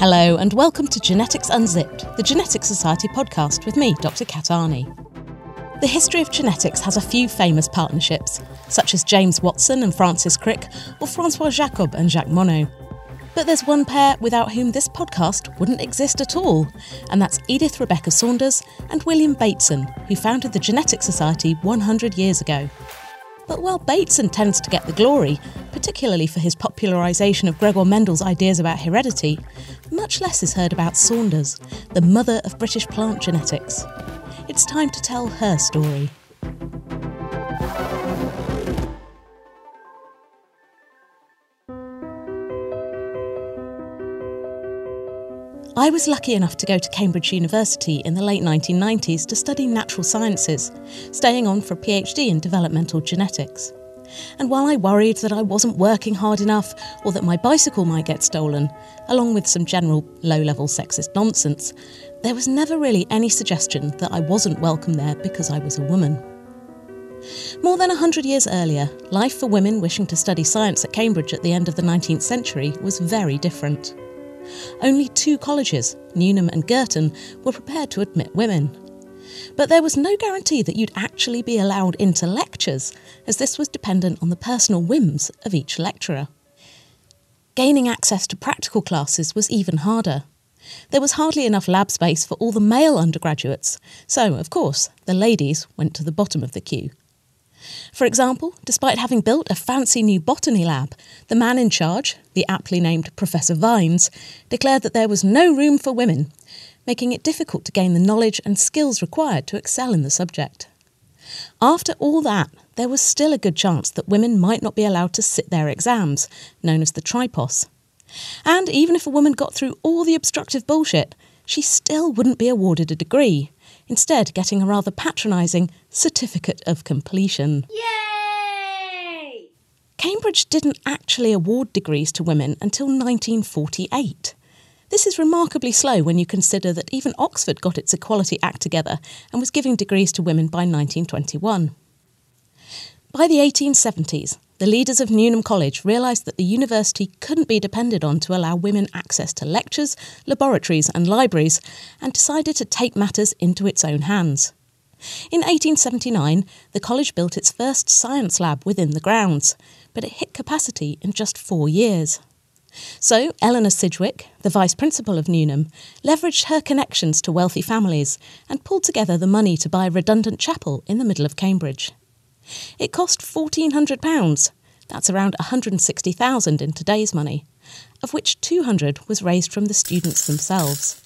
Hello, and welcome to Genetics Unzipped, the Genetics Society podcast with me, Dr. Kat Arney. The history of genetics has a few famous partnerships, such as James Watson and Francis Crick, or Francois Jacob and Jacques Monod. But there's one pair without whom this podcast wouldn't exist at all, and that's Edith Rebecca Saunders and William Bateson, who founded the Genetics Society 100 years ago. But while Bateson tends to get the glory, particularly for his popularisation of Gregor Mendel's ideas about heredity, much less is heard about Saunders, the mother of British plant genetics. It's time to tell her story. I was lucky enough to go to Cambridge University in the late 1990s to study natural sciences, staying on for a PhD in developmental genetics. And while I worried that I wasn't working hard enough or that my bicycle might get stolen, along with some general low level sexist nonsense, there was never really any suggestion that I wasn't welcome there because I was a woman. More than a 100 years earlier, life for women wishing to study science at Cambridge at the end of the 19th century was very different. Only two colleges, Newnham and Girton, were prepared to admit women. But there was no guarantee that you'd actually be allowed into lectures, as this was dependent on the personal whims of each lecturer. Gaining access to practical classes was even harder. There was hardly enough lab space for all the male undergraduates, so, of course, the ladies went to the bottom of the queue. For example, despite having built a fancy new botany lab, the man in charge, the aptly named Professor Vines, declared that there was no room for women, making it difficult to gain the knowledge and skills required to excel in the subject. After all that, there was still a good chance that women might not be allowed to sit their exams, known as the tripos. And even if a woman got through all the obstructive bullshit, she still wouldn't be awarded a degree, instead, getting a rather patronising certificate of completion. Yay! Cambridge didn't actually award degrees to women until 1948. This is remarkably slow when you consider that even Oxford got its Equality Act together and was giving degrees to women by 1921. By the 1870s, the leaders of Newnham College realised that the university couldn't be depended on to allow women access to lectures, laboratories, and libraries, and decided to take matters into its own hands. In 1879, the college built its first science lab within the grounds, but it hit capacity in just four years. So, Eleanor Sidgwick, the vice principal of Newnham, leveraged her connections to wealthy families and pulled together the money to buy a redundant chapel in the middle of Cambridge. It cost £1,400. That's around 160,000 in today's money, of which 200 was raised from the students themselves.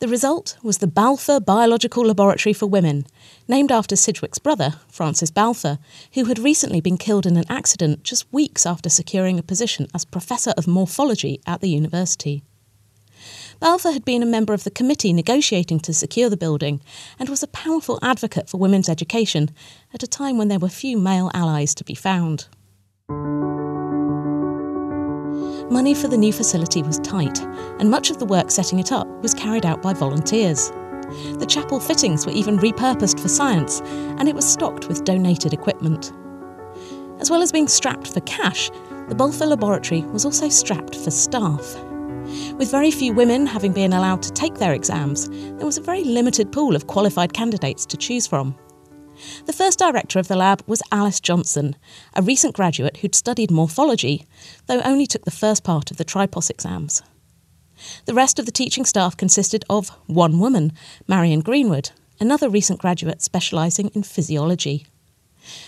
The result was the Balfour Biological Laboratory for Women, named after Sidgwick's brother, Francis Balfour, who had recently been killed in an accident just weeks after securing a position as Professor of Morphology at the university. Balfour had been a member of the committee negotiating to secure the building and was a powerful advocate for women's education at a time when there were few male allies to be found. Money for the new facility was tight, and much of the work setting it up was carried out by volunteers. The chapel fittings were even repurposed for science, and it was stocked with donated equipment. As well as being strapped for cash, the Balfour Laboratory was also strapped for staff. With very few women having been allowed to take their exams, there was a very limited pool of qualified candidates to choose from. The first director of the lab was Alice Johnson, a recent graduate who'd studied morphology, though only took the first part of the Tripos exams. The rest of the teaching staff consisted of one woman, Marion Greenwood, another recent graduate specialising in physiology.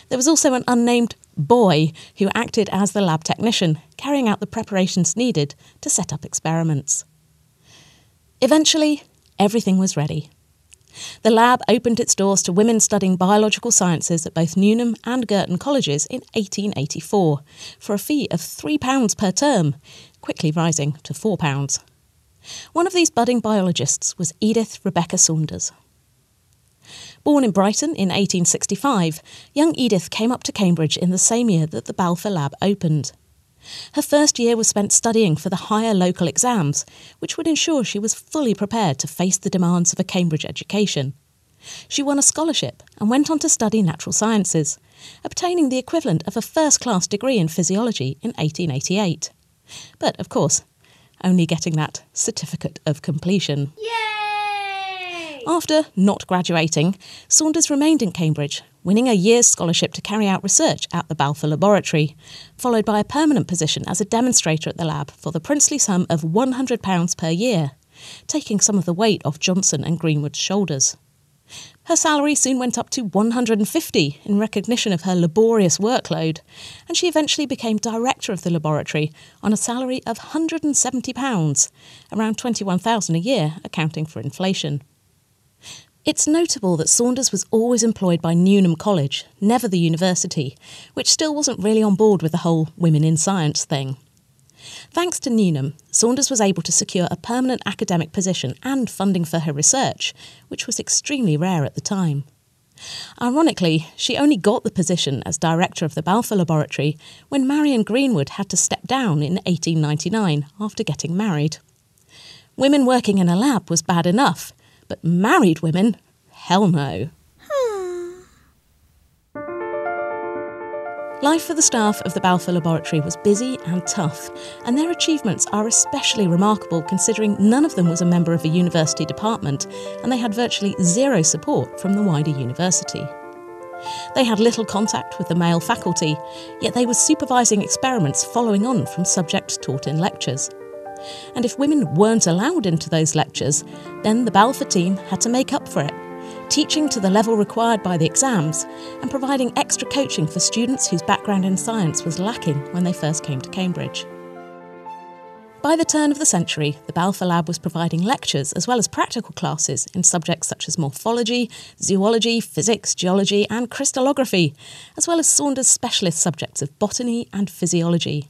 There was also an unnamed boy who acted as the lab technician, carrying out the preparations needed to set up experiments. Eventually, everything was ready. The lab opened its doors to women studying biological sciences at both Newnham and Girton colleges in 1884 for a fee of £3 per term, quickly rising to £4. One of these budding biologists was Edith Rebecca Saunders. Born in Brighton in 1865, young Edith came up to Cambridge in the same year that the Balfour Lab opened. Her first year was spent studying for the higher local exams, which would ensure she was fully prepared to face the demands of a Cambridge education. She won a scholarship and went on to study natural sciences, obtaining the equivalent of a first class degree in physiology in 1888. But, of course, only getting that certificate of completion. Yay! After not graduating, Saunders remained in Cambridge, winning a year's scholarship to carry out research at the Balfour Laboratory, followed by a permanent position as a demonstrator at the lab for the princely sum of £100 per year, taking some of the weight off Johnson and Greenwood's shoulders. Her salary soon went up to 150 in recognition of her laborious workload, and she eventually became director of the laboratory on a salary of £170, around 21,000 a year, accounting for inflation. It's notable that Saunders was always employed by Newnham College, never the university, which still wasn't really on board with the whole women in science thing. Thanks to Newnham, Saunders was able to secure a permanent academic position and funding for her research, which was extremely rare at the time. Ironically, she only got the position as director of the Balfour Laboratory when Marion Greenwood had to step down in 1899 after getting married. Women working in a lab was bad enough, but married women? Hell no. Hmm. Life for the staff of the Balfour Laboratory was busy and tough, and their achievements are especially remarkable considering none of them was a member of a university department and they had virtually zero support from the wider university. They had little contact with the male faculty, yet they were supervising experiments following on from subjects taught in lectures. And if women weren't allowed into those lectures, then the Balfour team had to make up for it teaching to the level required by the exams, and providing extra coaching for students whose background in science was lacking when they first came to Cambridge. By the turn of the century, the Balfour Lab was providing lectures as well as practical classes in subjects such as morphology, zoology, physics, geology, and crystallography, as well as Saunders' specialist subjects of botany and physiology.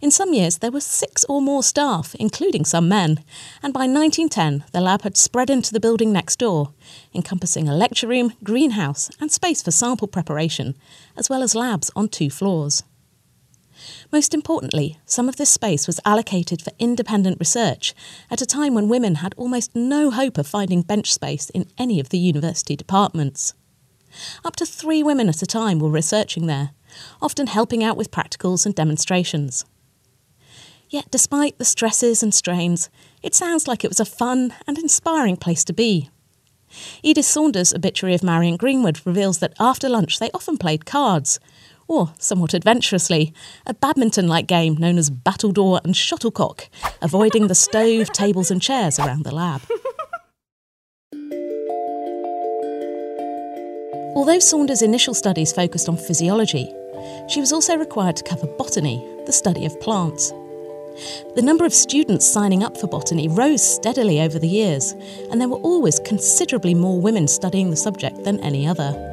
In some years, there were six or more staff, including some men, and by 1910, the lab had spread into the building next door, encompassing a lecture room, greenhouse, and space for sample preparation, as well as labs on two floors. Most importantly, some of this space was allocated for independent research at a time when women had almost no hope of finding bench space in any of the university departments. Up to three women at a time were researching there, often helping out with practicals and demonstrations. Yet, despite the stresses and strains, it sounds like it was a fun and inspiring place to be. Edith Saunders' obituary of Marion Greenwood reveals that after lunch they often played cards, or, somewhat adventurously, a badminton like game known as battledore and shuttlecock, avoiding the stove, tables, and chairs around the lab. Although Saunders' initial studies focused on physiology, she was also required to cover botany, the study of plants. The number of students signing up for botany rose steadily over the years, and there were always considerably more women studying the subject than any other.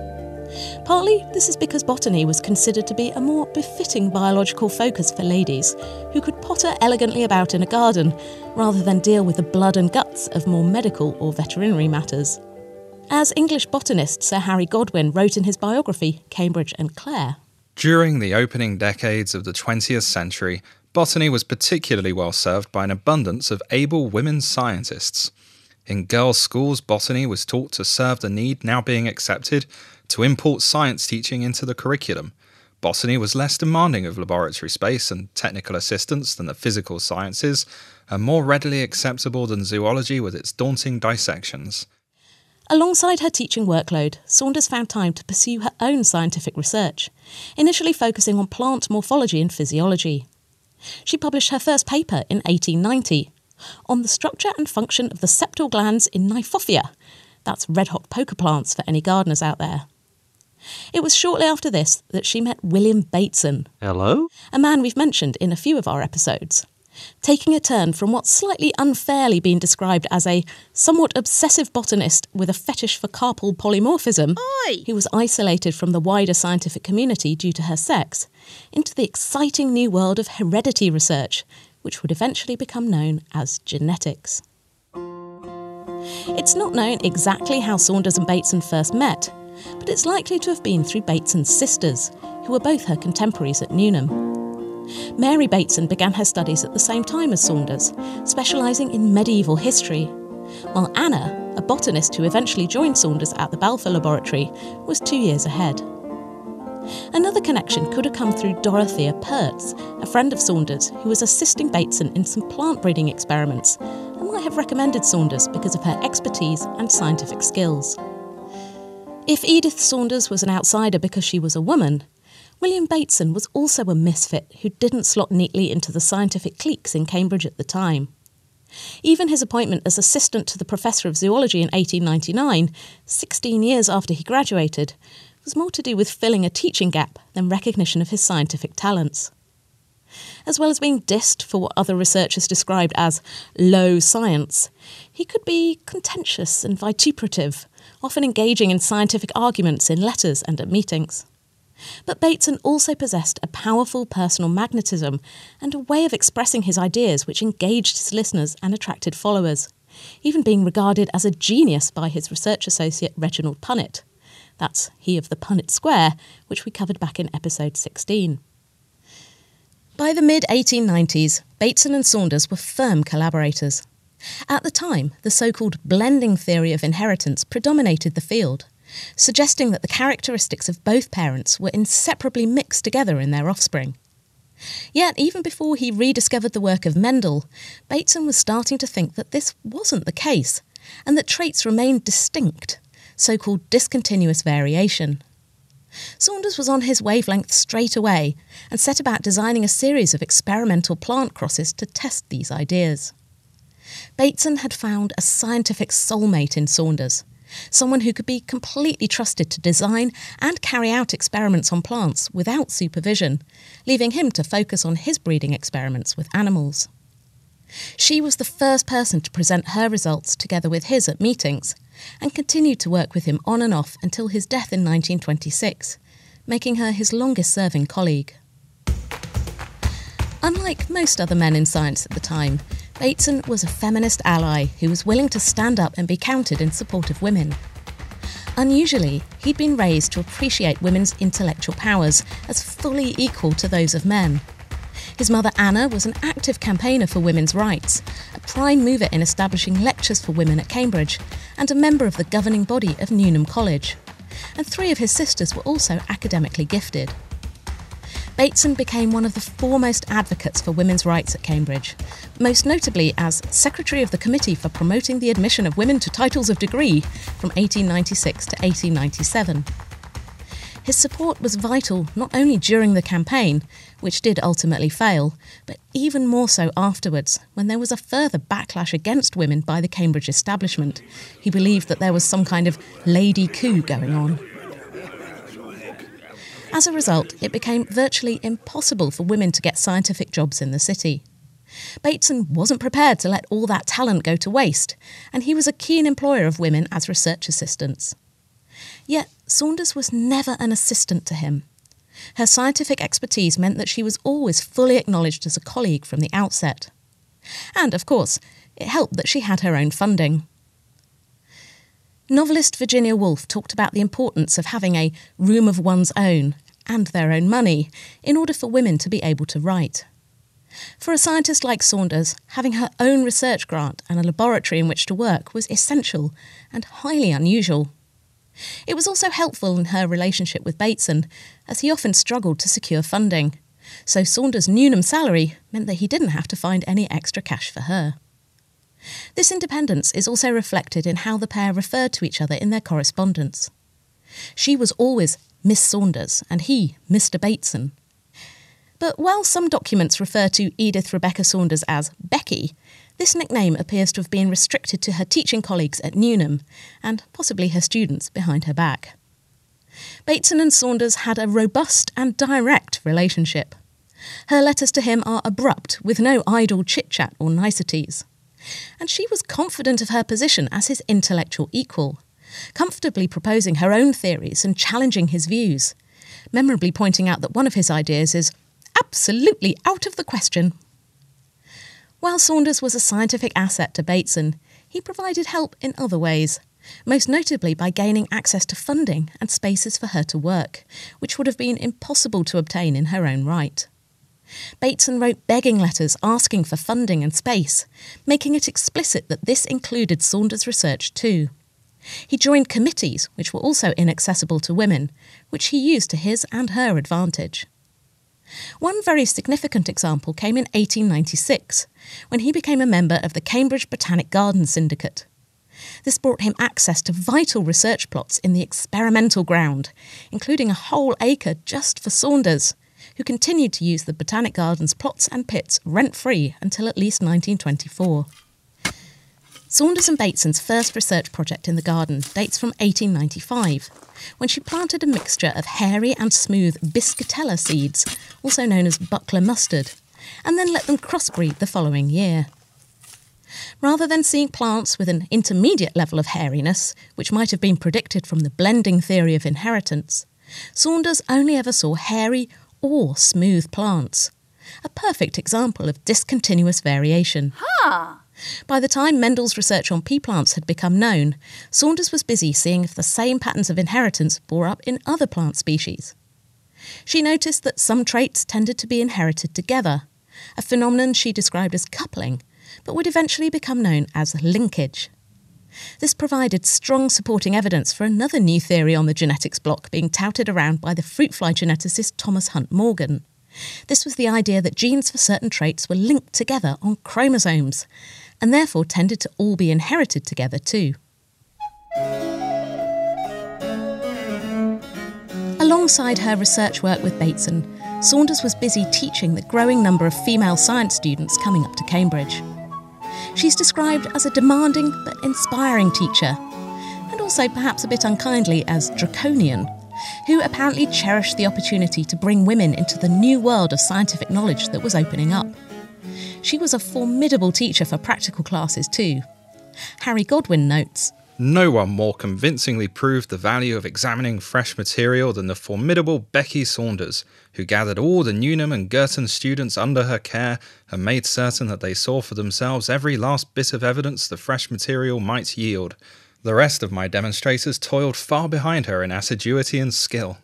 Partly, this is because botany was considered to be a more befitting biological focus for ladies who could potter elegantly about in a garden rather than deal with the blood and guts of more medical or veterinary matters. As English botanist Sir Harry Godwin wrote in his biography, Cambridge and Clare. During the opening decades of the 20th century, botany was particularly well served by an abundance of able women scientists. In girls' schools, botany was taught to serve the need now being accepted to import science teaching into the curriculum. Botany was less demanding of laboratory space and technical assistance than the physical sciences, and more readily acceptable than zoology with its daunting dissections. Alongside her teaching workload, Saunders found time to pursue her own scientific research, initially focusing on plant morphology and physiology. She published her first paper in 1890 on the structure and function of the septal glands in Kniphofia. That's red hot poker plants for any gardeners out there. It was shortly after this that she met William Bateson. Hello? A man we've mentioned in a few of our episodes taking a turn from what's slightly unfairly been described as a somewhat obsessive botanist with a fetish for carpel polymorphism, Oi! who was isolated from the wider scientific community due to her sex, into the exciting new world of heredity research, which would eventually become known as genetics. It's not known exactly how Saunders and Bateson first met, but it's likely to have been through Bateson's sisters, who were both her contemporaries at Newnham. Mary Bateson began her studies at the same time as Saunders, specialising in medieval history, while Anna, a botanist who eventually joined Saunders at the Balfour Laboratory, was two years ahead. Another connection could have come through Dorothea Pertz, a friend of Saunders who was assisting Bateson in some plant breeding experiments and might have recommended Saunders because of her expertise and scientific skills. If Edith Saunders was an outsider because she was a woman, William Bateson was also a misfit who didn't slot neatly into the scientific cliques in Cambridge at the time. Even his appointment as assistant to the Professor of Zoology in 1899, 16 years after he graduated, was more to do with filling a teaching gap than recognition of his scientific talents. As well as being dissed for what other researchers described as low science, he could be contentious and vituperative, often engaging in scientific arguments in letters and at meetings. But Bateson also possessed a powerful personal magnetism and a way of expressing his ideas which engaged his listeners and attracted followers, even being regarded as a genius by his research associate Reginald Punnett. That's he of the Punnett Square, which we covered back in episode 16. By the mid 1890s, Bateson and Saunders were firm collaborators. At the time, the so called blending theory of inheritance predominated the field, suggesting that the characteristics of both parents were inseparably mixed together in their offspring. Yet, even before he rediscovered the work of Mendel, Bateson was starting to think that this wasn't the case, and that traits remained distinct, so called discontinuous variation. Saunders was on his wavelength straight away and set about designing a series of experimental plant crosses to test these ideas. Bateson had found a scientific soulmate in Saunders, someone who could be completely trusted to design and carry out experiments on plants without supervision, leaving him to focus on his breeding experiments with animals. She was the first person to present her results together with his at meetings and continued to work with him on and off until his death in 1926, making her his longest serving colleague. Unlike most other men in science at the time, Bateson was a feminist ally who was willing to stand up and be counted in support of women. Unusually, he'd been raised to appreciate women's intellectual powers as fully equal to those of men. His mother Anna was an active campaigner for women's rights, a prime mover in establishing lectures for women at Cambridge, and a member of the governing body of Newnham College. And three of his sisters were also academically gifted. Bateson became one of the foremost advocates for women's rights at Cambridge, most notably as Secretary of the Committee for Promoting the Admission of Women to Titles of Degree from 1896 to 1897. His support was vital not only during the campaign, which did ultimately fail, but even more so afterwards, when there was a further backlash against women by the Cambridge establishment. He believed that there was some kind of lady coup going on. As a result, it became virtually impossible for women to get scientific jobs in the city. Bateson wasn't prepared to let all that talent go to waste, and he was a keen employer of women as research assistants. Yet, Saunders was never an assistant to him. Her scientific expertise meant that she was always fully acknowledged as a colleague from the outset. And, of course, it helped that she had her own funding. Novelist Virginia Woolf talked about the importance of having a room of one's own and their own money in order for women to be able to write. For a scientist like Saunders, having her own research grant and a laboratory in which to work was essential and highly unusual. It was also helpful in her relationship with Bateson, as he often struggled to secure funding. So Saunders' Newnham salary meant that he didn't have to find any extra cash for her. This independence is also reflected in how the pair referred to each other in their correspondence. She was always Miss Saunders, and he, Mr. Bateson. But while some documents refer to Edith Rebecca Saunders as Becky, this nickname appears to have been restricted to her teaching colleagues at Newnham, and possibly her students behind her back. Bateson and Saunders had a robust and direct relationship. Her letters to him are abrupt, with no idle chit chat or niceties. And she was confident of her position as his intellectual equal, comfortably proposing her own theories and challenging his views, memorably pointing out that one of his ideas is absolutely out of the question. While Saunders was a scientific asset to Bateson, he provided help in other ways, most notably by gaining access to funding and spaces for her to work, which would have been impossible to obtain in her own right. Bateson wrote begging letters asking for funding and space, making it explicit that this included Saunders' research too. He joined committees which were also inaccessible to women, which he used to his and her advantage. One very significant example came in 1896, when he became a member of the Cambridge Botanic Garden Syndicate. This brought him access to vital research plots in the experimental ground, including a whole acre just for Saunders, who continued to use the Botanic Gardens plots and pits rent free until at least 1924. Saunders and Bateson's first research project in the garden dates from 1895, when she planted a mixture of hairy and smooth Biscutella seeds, also known as buckler mustard, and then let them crossbreed the following year. Rather than seeing plants with an intermediate level of hairiness, which might have been predicted from the blending theory of inheritance, Saunders only ever saw hairy or smooth plants. A perfect example of discontinuous variation. Huh. By the time Mendel's research on pea plants had become known, Saunders was busy seeing if the same patterns of inheritance bore up in other plant species. She noticed that some traits tended to be inherited together, a phenomenon she described as coupling, but would eventually become known as linkage. This provided strong supporting evidence for another new theory on the genetics block being touted around by the fruit fly geneticist Thomas Hunt Morgan. This was the idea that genes for certain traits were linked together on chromosomes, and therefore tended to all be inherited together too. Alongside her research work with Bateson, Saunders was busy teaching the growing number of female science students coming up to Cambridge. She's described as a demanding but inspiring teacher, and also perhaps a bit unkindly as draconian, who apparently cherished the opportunity to bring women into the new world of scientific knowledge that was opening up. She was a formidable teacher for practical classes too. Harry Godwin notes No one more convincingly proved the value of examining fresh material than the formidable Becky Saunders, who gathered all the Newnham and Girton students under her care and made certain that they saw for themselves every last bit of evidence the fresh material might yield. The rest of my demonstrators toiled far behind her in assiduity and skill.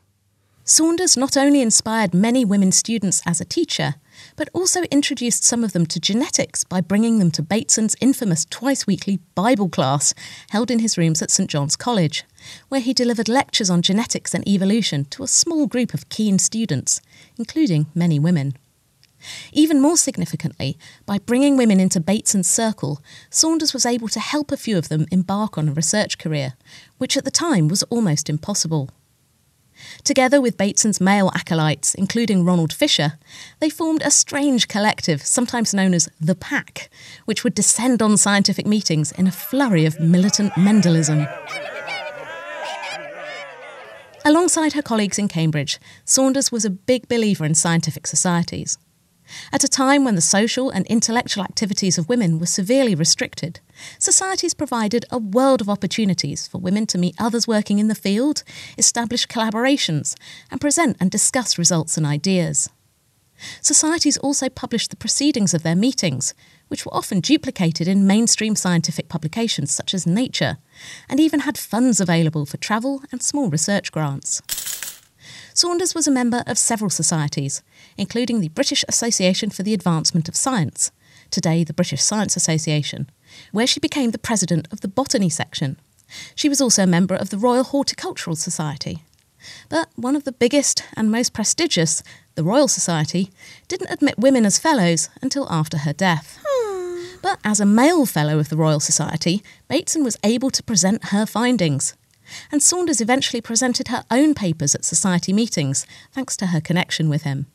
Saunders not only inspired many women students as a teacher, but also introduced some of them to genetics by bringing them to Bateson's infamous twice weekly Bible class held in his rooms at St John's College, where he delivered lectures on genetics and evolution to a small group of keen students, including many women. Even more significantly, by bringing women into Bateson's circle, Saunders was able to help a few of them embark on a research career, which at the time was almost impossible. Together with Bateson's male acolytes, including Ronald Fisher, they formed a strange collective, sometimes known as the Pack, which would descend on scientific meetings in a flurry of militant Mendelism. Alongside her colleagues in Cambridge, Saunders was a big believer in scientific societies. At a time when the social and intellectual activities of women were severely restricted, societies provided a world of opportunities for women to meet others working in the field, establish collaborations, and present and discuss results and ideas. Societies also published the proceedings of their meetings, which were often duplicated in mainstream scientific publications such as Nature, and even had funds available for travel and small research grants. Saunders was a member of several societies, including the British Association for the Advancement of Science, today the British Science Association, where she became the president of the botany section. She was also a member of the Royal Horticultural Society. But one of the biggest and most prestigious, the Royal Society, didn't admit women as fellows until after her death. Hmm. But as a male fellow of the Royal Society, Bateson was able to present her findings and Saunders eventually presented her own papers at society meetings, thanks to her connection with him.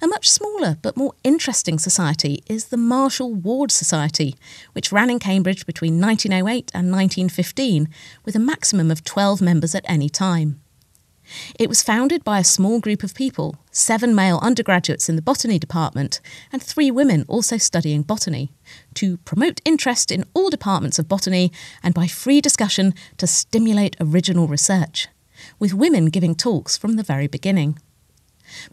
A much smaller but more interesting society is the Marshall Ward Society, which ran in Cambridge between 1908 and 1915, with a maximum of 12 members at any time. It was founded by a small group of people, seven male undergraduates in the botany department, and three women also studying botany, to promote interest in all departments of botany and by free discussion to stimulate original research, with women giving talks from the very beginning.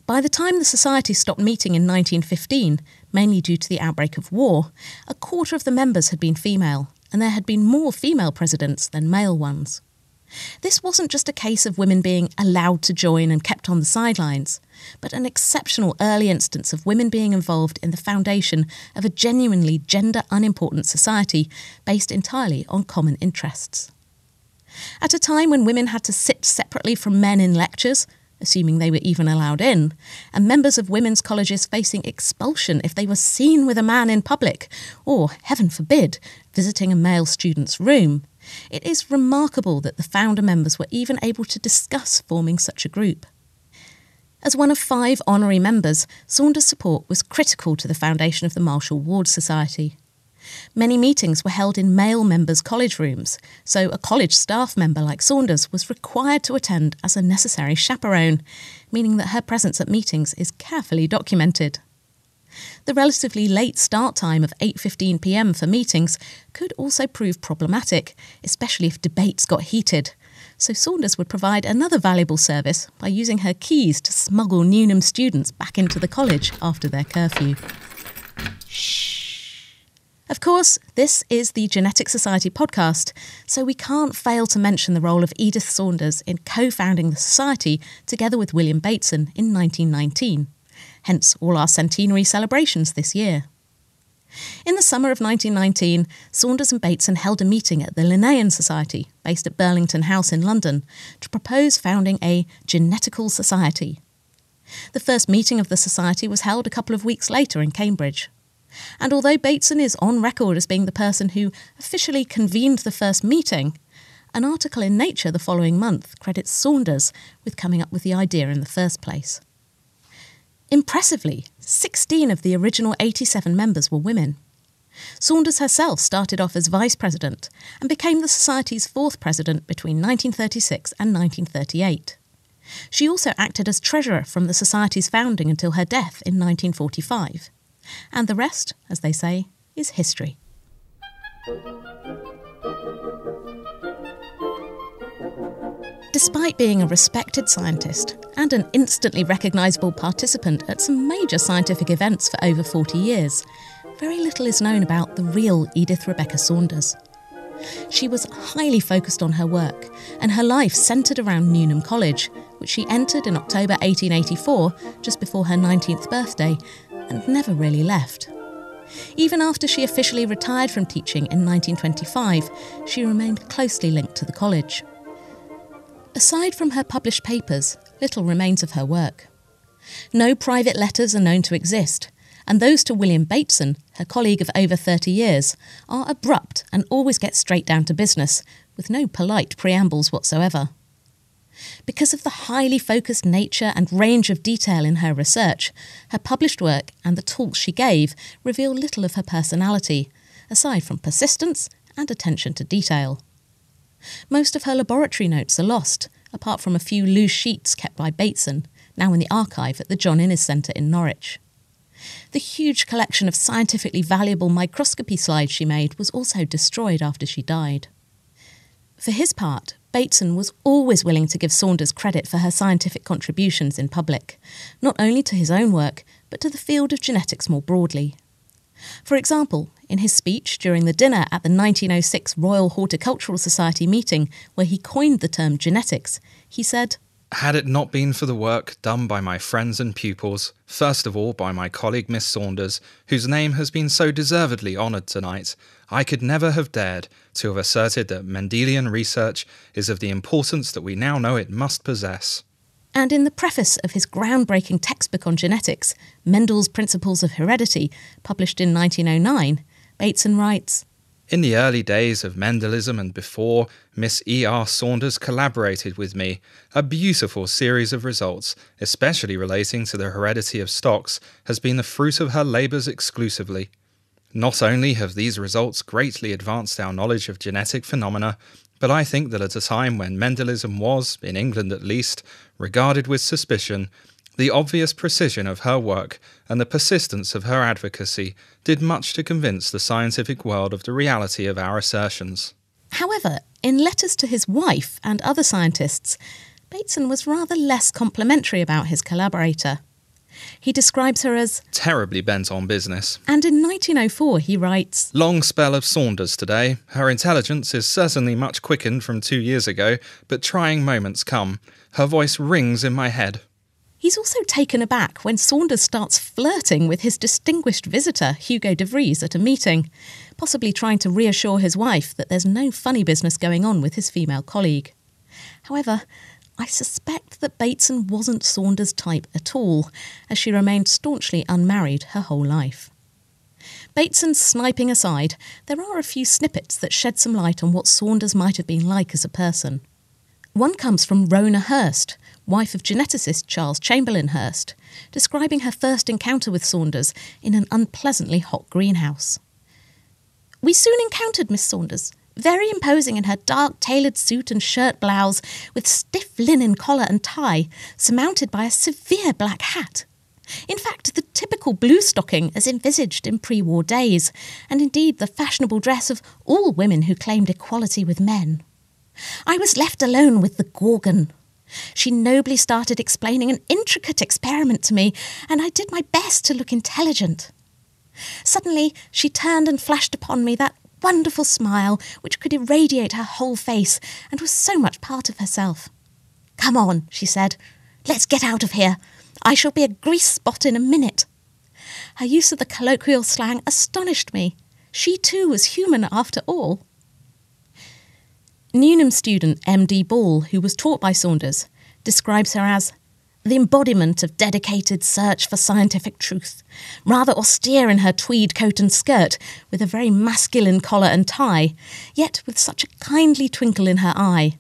By the time the Society stopped meeting in 1915, mainly due to the outbreak of war, a quarter of the members had been female, and there had been more female presidents than male ones. This wasn't just a case of women being allowed to join and kept on the sidelines, but an exceptional early instance of women being involved in the foundation of a genuinely gender unimportant society based entirely on common interests. At a time when women had to sit separately from men in lectures, assuming they were even allowed in, and members of women's colleges facing expulsion if they were seen with a man in public, or, heaven forbid, visiting a male student's room. It is remarkable that the founder members were even able to discuss forming such a group. As one of five honorary members, Saunders' support was critical to the foundation of the Marshall Ward Society. Many meetings were held in male members' college rooms, so a college staff member like Saunders was required to attend as a necessary chaperone, meaning that her presence at meetings is carefully documented. The relatively late start time of 8:15 p.m. for meetings could also prove problematic, especially if debates got heated. So Saunders would provide another valuable service by using her keys to smuggle Newnham students back into the college after their curfew. Of course, this is the Genetic Society podcast, so we can't fail to mention the role of Edith Saunders in co founding the Society together with William Bateson in 1919, hence all our centenary celebrations this year. In the summer of 1919, Saunders and Bateson held a meeting at the Linnean Society, based at Burlington House in London, to propose founding a genetical society. The first meeting of the society was held a couple of weeks later in Cambridge. And although Bateson is on record as being the person who officially convened the first meeting, an article in Nature the following month credits Saunders with coming up with the idea in the first place. Impressively, 16 of the original 87 members were women. Saunders herself started off as vice president and became the Society's fourth president between 1936 and 1938. She also acted as treasurer from the Society's founding until her death in 1945. And the rest, as they say, is history. Despite being a respected scientist and an instantly recognisable participant at some major scientific events for over 40 years, very little is known about the real Edith Rebecca Saunders. She was highly focused on her work, and her life centred around Newnham College, which she entered in October 1884, just before her 19th birthday, and never really left. Even after she officially retired from teaching in 1925, she remained closely linked to the college. Aside from her published papers, little remains of her work. No private letters are known to exist, and those to William Bateson, her colleague of over 30 years, are abrupt and always get straight down to business, with no polite preambles whatsoever. Because of the highly focused nature and range of detail in her research, her published work and the talks she gave reveal little of her personality, aside from persistence and attention to detail. Most of her laboratory notes are lost, apart from a few loose sheets kept by Bateson, now in the archive at the John Innes Centre in Norwich. The huge collection of scientifically valuable microscopy slides she made was also destroyed after she died. For his part, Bateson was always willing to give Saunders credit for her scientific contributions in public, not only to his own work, but to the field of genetics more broadly. For example, in his speech during the dinner at the 1906 Royal Horticultural Society meeting, where he coined the term genetics, he said, had it not been for the work done by my friends and pupils, first of all by my colleague Miss Saunders, whose name has been so deservedly honoured tonight, I could never have dared to have asserted that Mendelian research is of the importance that we now know it must possess. And in the preface of his groundbreaking textbook on genetics, Mendel's Principles of Heredity, published in 1909, Bateson writes in the early days of Mendelism and before, Miss E. R. Saunders collaborated with me. A beautiful series of results, especially relating to the heredity of stocks, has been the fruit of her labours exclusively. Not only have these results greatly advanced our knowledge of genetic phenomena, but I think that at a time when Mendelism was, in England at least, regarded with suspicion, the obvious precision of her work and the persistence of her advocacy did much to convince the scientific world of the reality of our assertions. However, in letters to his wife and other scientists, Bateson was rather less complimentary about his collaborator. He describes her as terribly bent on business. And in 1904, he writes Long spell of Saunders today. Her intelligence is certainly much quickened from two years ago, but trying moments come. Her voice rings in my head. He's also taken aback when Saunders starts flirting with his distinguished visitor, Hugo de Vries, at a meeting, possibly trying to reassure his wife that there's no funny business going on with his female colleague. However, I suspect that Bateson wasn't Saunders' type at all, as she remained staunchly unmarried her whole life. Bateson's sniping aside, there are a few snippets that shed some light on what Saunders might have been like as a person. One comes from Rona Hurst, wife of geneticist Charles Chamberlain Hurst, describing her first encounter with Saunders in an unpleasantly hot greenhouse. We soon encountered Miss Saunders, very imposing in her dark tailored suit and shirt blouse, with stiff linen collar and tie, surmounted by a severe black hat. In fact, the typical blue stocking as envisaged in pre war days, and indeed the fashionable dress of all women who claimed equality with men. I was left alone with the Gorgon. She nobly started explaining an intricate experiment to me, and I did my best to look intelligent. Suddenly, she turned and flashed upon me that wonderful smile which could irradiate her whole face and was so much part of herself. Come on, she said. Let's get out of here. I shall be a grease spot in a minute. Her use of the colloquial slang astonished me. She too was human after all. Newnham student M.D. Ball, who was taught by Saunders, describes her as the embodiment of dedicated search for scientific truth, rather austere in her tweed coat and skirt, with a very masculine collar and tie, yet with such a kindly twinkle in her eye.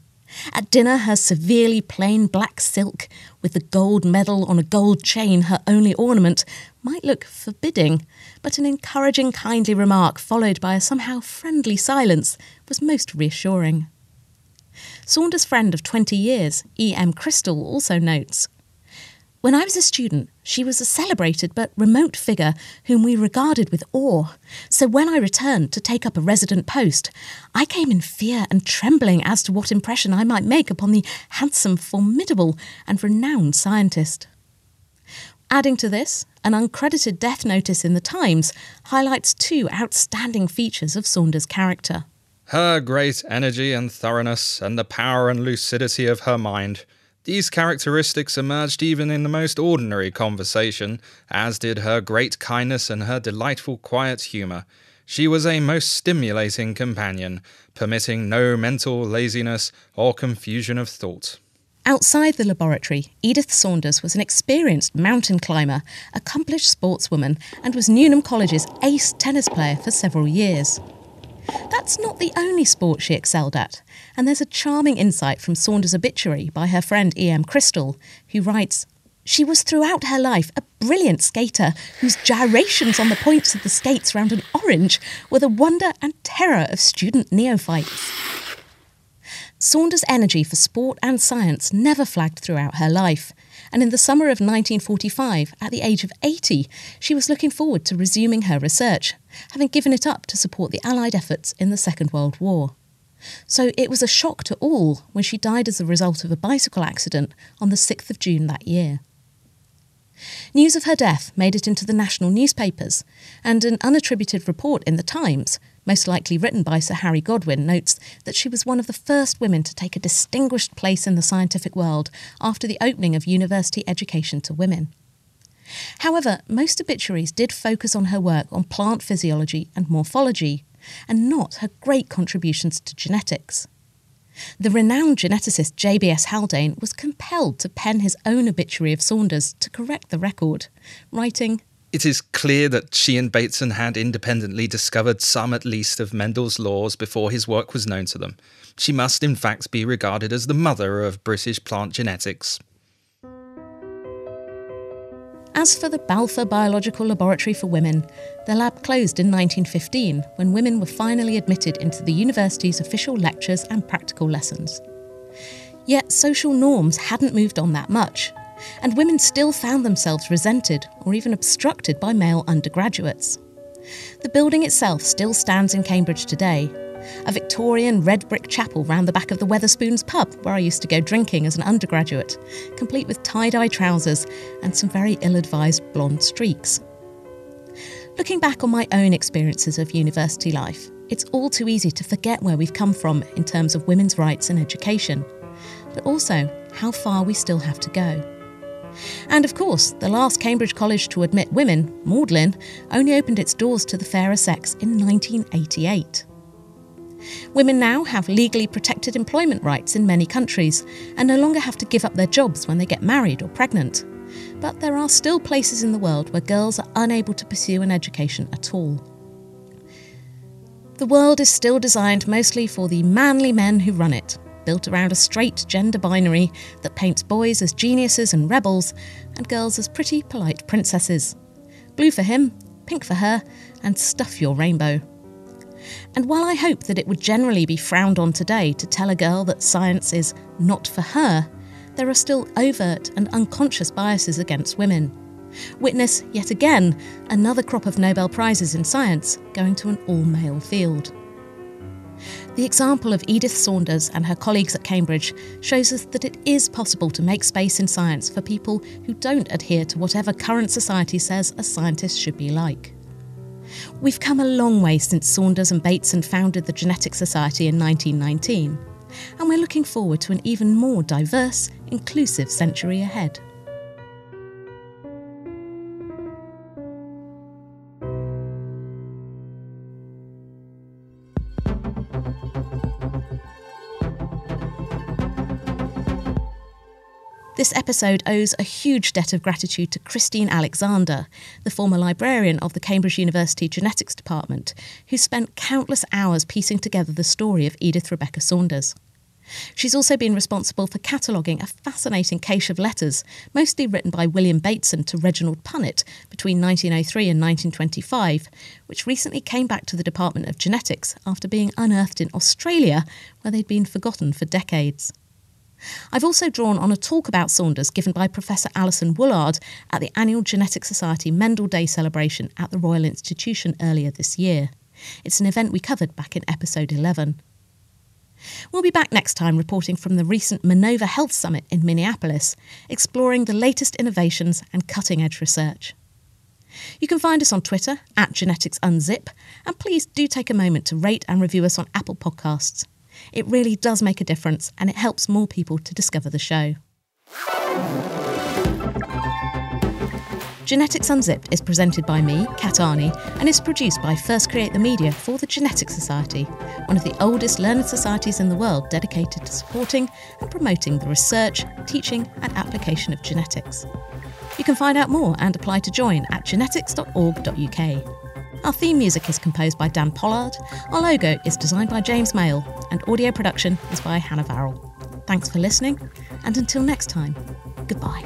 At dinner, her severely plain black silk, with the gold medal on a gold chain, her only ornament, might look forbidding, but an encouraging, kindly remark, followed by a somehow friendly silence, was most reassuring. Saunders' friend of 20 years, E.M. Crystal, also notes When I was a student, she was a celebrated but remote figure whom we regarded with awe. So when I returned to take up a resident post, I came in fear and trembling as to what impression I might make upon the handsome, formidable, and renowned scientist. Adding to this, an uncredited death notice in the Times highlights two outstanding features of Saunders' character. Her great energy and thoroughness, and the power and lucidity of her mind. These characteristics emerged even in the most ordinary conversation, as did her great kindness and her delightful quiet humour. She was a most stimulating companion, permitting no mental laziness or confusion of thought. Outside the laboratory, Edith Saunders was an experienced mountain climber, accomplished sportswoman, and was Newnham College's ace tennis player for several years. That's not the only sport she excelled at, and there's a charming insight from Saunders' obituary by her friend E.M. Crystal, who writes She was throughout her life a brilliant skater whose gyrations on the points of the skates round an orange were the wonder and terror of student neophytes. Saunders' energy for sport and science never flagged throughout her life, and in the summer of 1945, at the age of 80, she was looking forward to resuming her research, having given it up to support the Allied efforts in the Second World War. So it was a shock to all when she died as a result of a bicycle accident on the 6th of June that year. News of her death made it into the national newspapers, and an unattributed report in the Times most likely written by Sir Harry Godwin, notes that she was one of the first women to take a distinguished place in the scientific world after the opening of university education to women. However, most obituaries did focus on her work on plant physiology and morphology, and not her great contributions to genetics. The renowned geneticist J.B.S. Haldane was compelled to pen his own obituary of Saunders to correct the record, writing, it is clear that she and Bateson had independently discovered some at least of Mendel's laws before his work was known to them. She must, in fact, be regarded as the mother of British plant genetics. As for the Balfour Biological Laboratory for Women, the lab closed in 1915 when women were finally admitted into the university's official lectures and practical lessons. Yet social norms hadn't moved on that much, and women still found themselves resented or even obstructed by male undergraduates. The building itself still stands in Cambridge today, a Victorian red brick chapel round the back of the Wetherspoons pub where I used to go drinking as an undergraduate, complete with tie dye trousers and some very ill advised blonde streaks. Looking back on my own experiences of university life, it's all too easy to forget where we've come from in terms of women's rights and education, but also how far we still have to go. And of course, the last Cambridge college to admit women, Magdalene, only opened its doors to the fairer sex in 1988. Women now have legally protected employment rights in many countries and no longer have to give up their jobs when they get married or pregnant. But there are still places in the world where girls are unable to pursue an education at all. The world is still designed mostly for the manly men who run it, built around a straight gender binary that paints boys as geniuses and rebels, and girls as pretty, polite princesses. Blue for him, pink for her, and stuff your rainbow. And while I hope that it would generally be frowned on today to tell a girl that science is not for her, there are still overt and unconscious biases against women. Witness, yet again, another crop of Nobel Prizes in science going to an all male field. The example of Edith Saunders and her colleagues at Cambridge shows us that it is possible to make space in science for people who don't adhere to whatever current society says a scientist should be like. We've come a long way since Saunders and Bateson founded the Genetics Society in 1919, and we're looking forward to an even more diverse, inclusive century ahead. This episode owes a huge debt of gratitude to Christine Alexander, the former librarian of the Cambridge University Genetics Department, who spent countless hours piecing together the story of Edith Rebecca Saunders. She's also been responsible for cataloguing a fascinating cache of letters, mostly written by William Bateson to Reginald Punnett between 1903 and 1925, which recently came back to the Department of Genetics after being unearthed in Australia, where they'd been forgotten for decades. I've also drawn on a talk about Saunders given by Professor Alison Woollard at the annual Genetic Society Mendel Day celebration at the Royal Institution earlier this year. It's an event we covered back in episode 11. We'll be back next time reporting from the recent Manova Health Summit in Minneapolis, exploring the latest innovations and cutting edge research. You can find us on Twitter at Genetics Unzip, and please do take a moment to rate and review us on Apple Podcasts. It really does make a difference and it helps more people to discover the show. Genetics Unzipped is presented by me, Kat Arney, and is produced by First Create the Media for the Genetics Society, one of the oldest learned societies in the world dedicated to supporting and promoting the research, teaching, and application of genetics. You can find out more and apply to join at genetics.org.uk. Our theme music is composed by Dan Pollard. Our logo is designed by James Mail, and audio production is by Hannah Varrall. Thanks for listening, and until next time, goodbye.